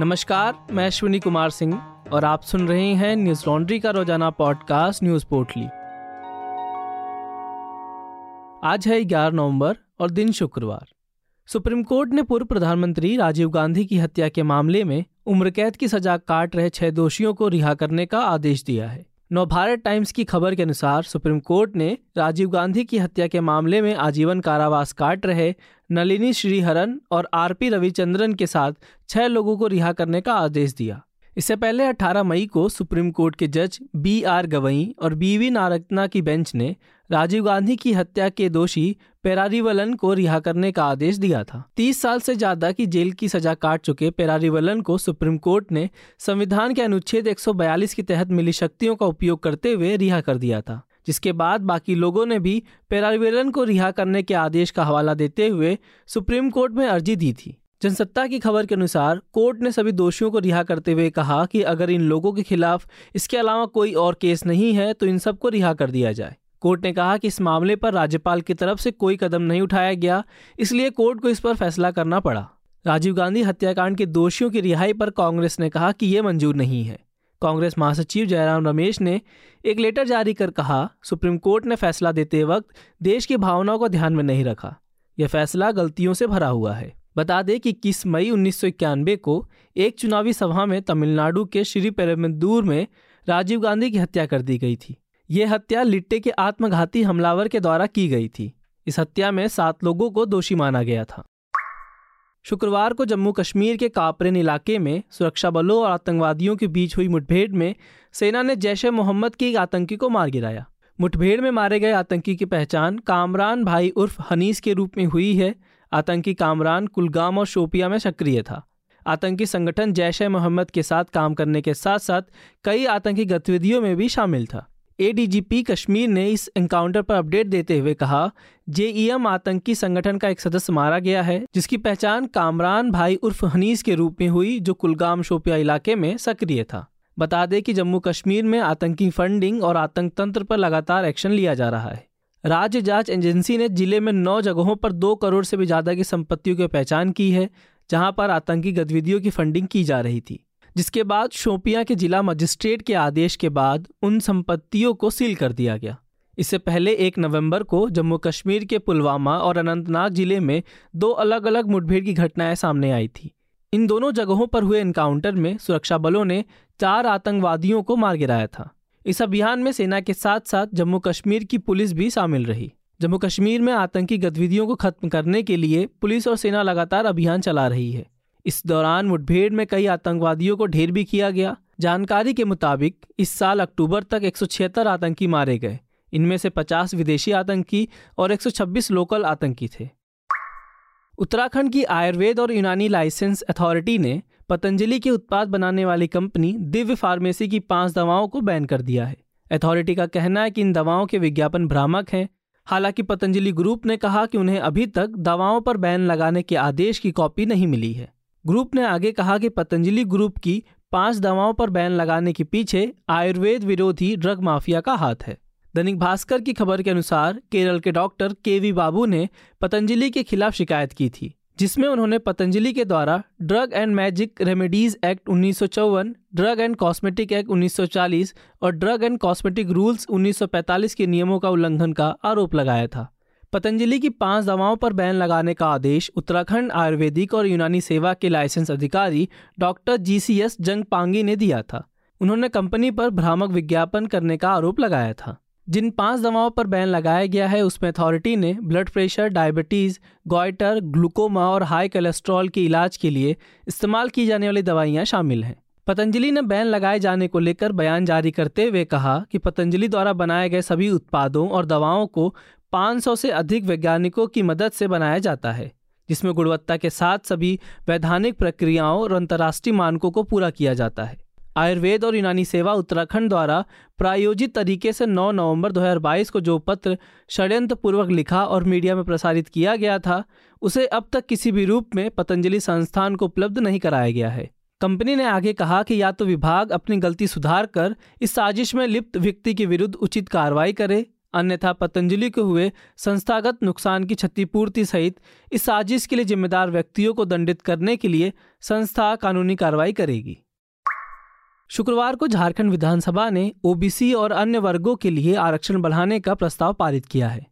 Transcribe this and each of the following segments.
नमस्कार, मैं अश्विनी कुमार सिंह और आप सुन रहे हैं न्यूज़ लॉन्ड्री का रोज़ाना पॉडकास्ट न्यूज़ पोर्टली आज है 11 नवंबर और दिन शुक्रवार। सुप्रीम कोर्ट ने पूर्व प्रधानमंत्री राजीव गांधी की हत्या के मामले में उम्र कैद की सजा काट रहे छह दोषियों को रिहा करने का आदेश दिया है। नवभारत टाइम्स की खबर के अनुसार सुप्रीम कोर्ट ने राजीव गांधी की हत्या के मामले में आजीवन कारावास काट रहे नलिनी श्रीहरन और आरपी रविचंद्रन के साथ छह लोगों को रिहा करने का आदेश दिया। इससे पहले 18 मई को सुप्रीम कोर्ट के जज बी आर गवई और बी वी नारत्ना की बेंच ने राजीव गांधी की हत्या के दोषी पेरारीवलन को रिहा करने का आदेश दिया था। तीस साल से ज़्यादा की जेल की सजा काट चुके पेरारीवलन को सुप्रीम कोर्ट ने संविधान के अनुच्छेद 142 के तहत मिली शक्तियों का उपयोग करते हुए रिहा कर दिया था, जिसके बाद बाकी लोगों ने भी पेरारीवलन को रिहा करने के आदेश का हवाला देते हुए सुप्रीम कोर्ट में अर्जी दी थी। जनसत्ता की खबर के अनुसार, कोर्ट ने सभी दोषियों को रिहा करते हुए कहा कि अगर इन लोगों के खिलाफ इसके अलावा कोई और केस नहीं है तो इन सबको रिहा कर दिया जाए। कोर्ट ने कहा कि इस मामले पर राज्यपाल की तरफ़ से कोई कदम नहीं उठाया गया, इसलिए कोर्ट को इस पर फैसला करना पड़ा। राजीव गांधी हत्याकांड के दोषियों की रिहाई पर कांग्रेस ने कहा कि ये मंजूर नहीं है। कांग्रेस महासचिव जयराम रमेश ने एक लेटर जारी कर कहा, सुप्रीम कोर्ट ने फैसला देते वक्त देश की भावनाओं को ध्यान में नहीं रखा। यह फैसला गलतियों से भरा हुआ है। बता दें कि इक्कीस मई उन्नीस सौ इक्यानवे को एक चुनावी सभा में तमिलनाडु के श्री पेरमदूर में राजीव गांधी की हत्या कर दी गई थी। ये हत्या लिट्टे के आत्मघाती हमलावर के द्वारा की गई थी। इस हत्या में सात लोगों को दोषी माना गया था। शुक्रवार को जम्मू कश्मीर के कापरेन इलाके में सुरक्षा बलों और आतंकवादियों के बीच हुई मुठभेड़ में सेना ने जैश ए मोहम्मद के एक आतंकी को मार गिराया। मुठभेड़ में मारे गए आतंकी की पहचान कामरान भाई उर्फ़ हनीस के रूप में हुई है। आतंकी कामरान कुलगाम और शोपिया में सक्रिय था। आतंकी संगठन जैश ए मोहम्मद के साथ काम करने के साथ साथ कई आतंकी गतिविधियों में भी शामिल था। एडीजीपी कश्मीर ने इस एनकाउंटर पर अपडेट देते हुए कहा जेईएम आतंकी संगठन का एक सदस्य मारा गया है, जिसकी पहचान कामरान भाई उर्फ़ हनीस के रूप में हुई, जो कुलगाम शोपिया इलाके में सक्रिय था। बता दें कि जम्मू कश्मीर में आतंकी फंडिंग और आतंक तंत्र पर लगातार एक्शन लिया जा रहा है। राज्य जाँच एजेंसी ने ज़िले में नौ जगहों पर दो करोड़ से भी ज़्यादा की संपत्तियों की पहचान की है, जहाँ पर आतंकी गतिविधियों की फंडिंग की जा रही थी, जिसके बाद शोपियाँ के जिला मजिस्ट्रेट के आदेश के बाद उन संपत्तियों को सील कर दिया गया। इससे पहले एक नवंबर को जम्मू कश्मीर के पुलवामा और अनंतनाग ज़िले में दो अलग अलग मुठभेड़ की घटनाएँ सामने आई थी। इन दोनों जगहों पर हुए एनकाउंटर में सुरक्षा बलों ने चार आतंकवादियों को मार गिराया था। इस अभियान में सेना के साथ साथ जम्मू कश्मीर की पुलिस भी शामिल रही। जम्मू कश्मीर में आतंकी गतिविधियों को खत्म करने के लिए पुलिस और सेना लगातार अभियान चला रही है। इस दौरान मुठभेड़ में कई आतंकवादियों को ढेर भी किया गया। जानकारी के मुताबिक, इस साल अक्टूबर तक एक सौ छिहत्तर आतंकी मारे गए। इनमें से 50 विदेशी आतंकी और 126 लोकल आतंकी थे। उत्तराखंड की आयुर्वेद और यूनानी लाइसेंस अथॉरिटी ने पतंजलि के उत्पाद बनाने वाली कंपनी दिव्य फार्मेसी की पाँच दवाओं को बैन कर दिया है। अथॉरिटी का कहना है कि इन दवाओं के विज्ञापन भ्रामक हैं। हालाँकि पतंजलि ग्रुप ने कहा कि उन्हें अभी तक दवाओं पर बैन लगाने के आदेश की कॉपी नहीं मिली है। ग्रुप ने आगे कहा कि पतंजलि ग्रुप की पाँच दवाओं पर बैन लगाने के पीछे आयुर्वेद विरोधी ड्रग माफिया का हाथ है। दैनिक भास्कर की खबर के अनुसार केरल के डॉक्टर के वी बाबू ने पतंजलि के खिलाफ शिकायत की थी। जिसमें उन्होंने पतंजलि के द्वारा drug and magic remedies act उन्नीस सौ चौवन ड्रग एंड कॉस्मेटिक एक्ट 1940 और ड्रग एंड कॉस्मेटिक रूल्स 1945 के नियमों का उल्लंघन का आरोप लगाया था। पतंजलि की पाँच दवाओं पर बैन लगाने का आदेश उत्तराखंड आयुर्वेदिक और यूनानी सेवा के लाइसेंस अधिकारी डॉक्टर जीसीएस जंग पांगी ने दिया था। उन्होंने कंपनी पर भ्रामक विज्ञापन करने का आरोप लगाया था। जिन पाँच दवाओं पर बैन लगाया गया है, उसमें अथॉरिटी ने blood pressure, diabetes, goitre, glaucoma और हाई कोलेस्ट्रॉल के इलाज के लिए इस्तेमाल की जाने वाली दवाइयाँ शामिल हैं। पतंजलि ने बैन लगाए जाने को लेकर बयान जारी करते हुए कहा कि पतंजलि द्वारा बनाए गए सभी उत्पादों और दवाओं को 500 से अधिक वैज्ञानिकों की मदद से बनाया जाता है, जिसमें गुणवत्ता के साथ सभी वैधानिक प्रक्रियाओं और अंतर्राष्ट्रीय मानकों को पूरा किया जाता है। आयुर्वेद और यूनानी सेवा उत्तराखंड द्वारा प्रायोजित तरीके से 9 नवंबर 2022 को जो पत्र षड्यंत्र पूर्वक लिखा और मीडिया में प्रसारित किया गया था, उसे अब तक किसी भी रूप में पतंजलि संस्थान को उपलब्ध नहीं कराया गया है। कंपनी ने आगे कहा कि या तो विभाग अपनी गलती सुधार कर इस साजिश में लिप्त व्यक्ति के विरुद्ध उचित कार्रवाई करे, अन्यथा पतंजलि को हुए संस्थागत नुकसान की क्षतिपूर्ति सहित इस साजिश के लिए जिम्मेदार व्यक्तियों को दंडित करने के लिए संस्था कानूनी कार्रवाई करेगी। शुक्रवार को झारखंड विधानसभा ने ओबीसी और अन्य वर्गों के लिए आरक्षण बढ़ाने का प्रस्ताव पारित किया है।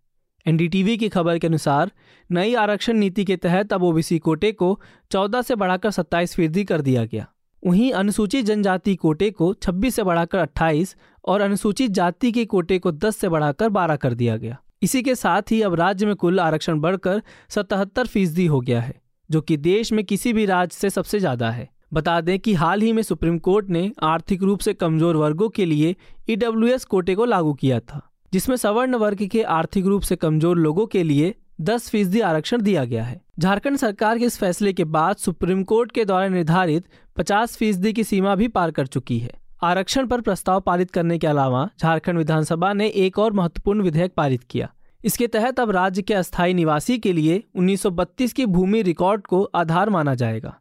एनडीटीवी की खबर के अनुसार, नई आरक्षण नीति के तहत अब ओबीसी कोटे को 14 से बढ़ाकर 27 फ़ीसदी कर दिया गया। वहीं अनुसूचित जनजाति कोटे को 26 से बढ़ाकर 28 और अनुसूचित जाति के कोटे को 10 से बढ़ाकर 12 कर दिया गया। इसी के साथ ही अब राज्य में कुल आरक्षण बढ़कर सतहत्तर फ़ीसदी हो गया है, जो कि देश में किसी भी राज्य से सबसे ज़्यादा है। बता दें कि हाल ही में सुप्रीम कोर्ट ने आर्थिक रूप से कमज़ोर वर्गों के लिए ईडब्ल्यू कोटे को लागू किया था, जिसमें सवर्ण वर्ग के आर्थिक रूप से कमज़ोर लोगों के लिए दस फ़ीसदी आरक्षण दिया गया है। झारखंड सरकार के इस फैसले के बाद सुप्रीम कोर्ट के द्वारा निर्धारित पचास फ़ीसदी की सीमा भी पार कर चुकी है। आरक्षण पर प्रस्ताव पारित करने के अलावा झारखंड विधानसभा ने एक और महत्वपूर्ण विधेयक पारित किया। इसके तहत अब राज्य के अस्थायी निवासी के लिए 1932 की भूमि रिकॉर्ड को आधार माना जाएगा।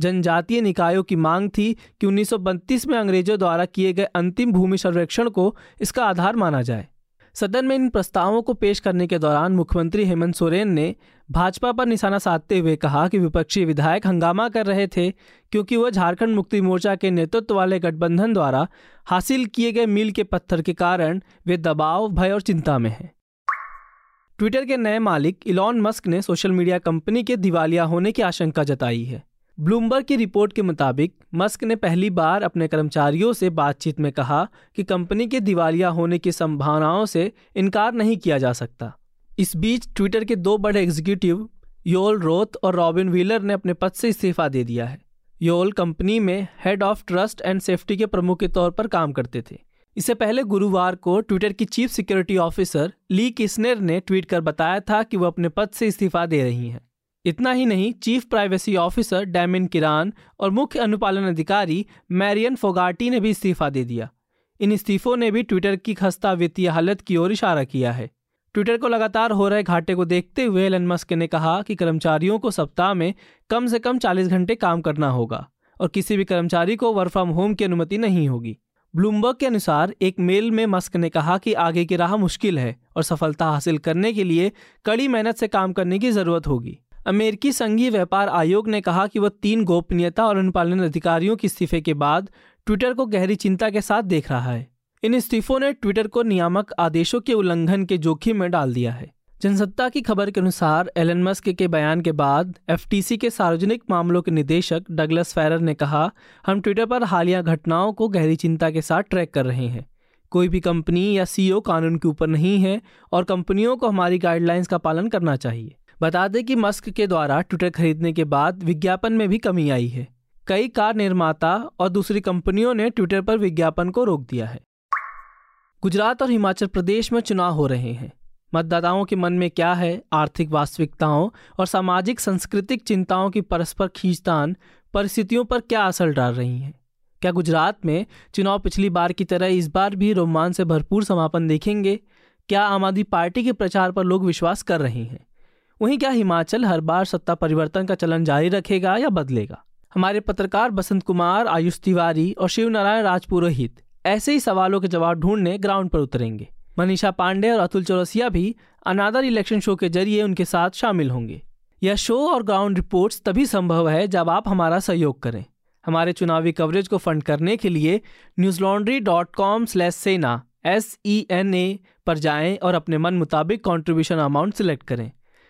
जनजातीय निकायों की मांग थी कि 1932 में अंग्रेज़ों द्वारा किए गए अंतिम भूमि सर्वेक्षण को इसका आधार माना जाए। सदन में इन प्रस्तावों को पेश करने के दौरान मुख्यमंत्री हेमंत सोरेन ने भाजपा पर निशाना साधते हुए कहा कि विपक्षी विधायक हंगामा कर रहे थे क्योंकि वह झारखंड मुक्ति मोर्चा के नेतृत्व वाले गठबंधन द्वारा हासिल किए गए मील के पत्थर के कारण वे दबाव, भय और चिंता में हैं। ट्विटर के नए मालिक इलॉन मस्क ने सोशल मीडिया कंपनी के दिवालिया होने की आशंका जताई है। ब्लूमबर्ग की रिपोर्ट के मुताबिक, मस्क ने पहली बार अपने कर्मचारियों से बातचीत में कहा कि कंपनी के दिवालिया होने की संभावनाओं से इनकार नहीं किया जा सकता। इस बीच, ट्विटर के दो बड़े एग्जीक्यूटिव, योल रोथ और रॉबिन व्हीलर ने अपने पद से इस्तीफा दे दिया है। योल कंपनी में head of trust and safety के प्रमुख के तौर पर काम करते थे। इससे पहले गुरुवार को ट्विटर की chief security officer Lea Kissner ने ट्वीट कर बताया था कि वह अपने पद से इस्तीफा दे रही हैं। इतना ही नहीं चीफ प्राइवेसी ऑफिसर डैमिन किरान और मुख्य अनुपालन अधिकारी मैरियन फोगाटी ने भी इस्तीफा दे दिया। इन इस्तीफों ने भी ट्विटर की खस्ता वित्तीय हालत की ओर इशारा किया है। ट्विटर को लगातार हो रहे घाटे को देखते हुए एलन मस्क ने कहा कि कर्मचारियों को सप्ताह में कम से कम 40 घंटे काम करना होगा और किसी भी कर्मचारी को वर्क फ्रॉम होम की अनुमति नहीं होगी। ब्लूमबर्ग के अनुसार, एक मेल में मस्क ने कहा कि आगे की राह मुश्किल है और सफलता हासिल करने के लिए कड़ी मेहनत से काम करने की ज़रूरत होगी। अमेरिकी संघीय व्यापार आयोग ने कहा कि वह तीन गोपनीयता और अनुपालन अधिकारियों के इस्तीफे के बाद ट्विटर को गहरी चिंता के साथ देख रहा है। इन इस्तीफों ने ट्विटर को नियामक आदेशों के उल्लंघन के जोखिम में डाल दिया है। जनसत्ता की खबर के अनुसार, एलन मस्क के बयान के बाद एफटीसी के सार्वजनिक मामलों के निदेशक डगलस फेरर ने कहा, हम ट्विटर पर हालिया घटनाओं को गहरी चिंता के साथ ट्रैक कर रहे हैं। कोई भी कंपनी या सीईओ कानून के ऊपर नहीं है और कंपनियों को हमारी गाइडलाइंस का पालन करना चाहिए। बता दें कि मस्क के द्वारा ट्विटर खरीदने के बाद विज्ञापन में भी कमी आई है। कई कार निर्माता और दूसरी कंपनियों ने ट्विटर पर विज्ञापन को रोक दिया है। गुजरात और हिमाचल प्रदेश में चुनाव हो रहे हैं। मतदाताओं के मन में क्या है? आर्थिक वास्तविकताओं और सामाजिक, सांस्कृतिक चिंताओं की परस्पर खींचतान परिस्थितियों पर क्या असर डाल रही हैं? क्या गुजरात में चुनाव पिछली बार की तरह इस बार भी रोमांच से भरपूर समापन देखेंगे? क्या आम आदमी पार्टी के प्रचार पर लोग विश्वास कर रहे हैं? वहीं क्या हिमाचल हर बार सत्ता परिवर्तन का चलन जारी रखेगा या बदलेगा? हमारे पत्रकार बसंत कुमार, आयुष तिवारी और शिव नारायण राजपुरोहित ऐसे ही सवालों के जवाब ढूँढने ग्राउंड पर उतरेंगे। मनीषा पांडे और अतुल चौरसिया भी अनादर इलेक्शन शो के ज़रिए उनके साथ शामिल होंगे। यह शो और ग्राउंड रिपोर्ट्स तभी संभव है जब आप हमारा सहयोग करें। हमारे चुनावी कवरेज को फंड करने के लिए Newslaundry dot com slash Sena S E N A पर जाएँ और अपने मन मुताबिक कंट्रीब्यूशन अमाउंट सिलेक्ट करें।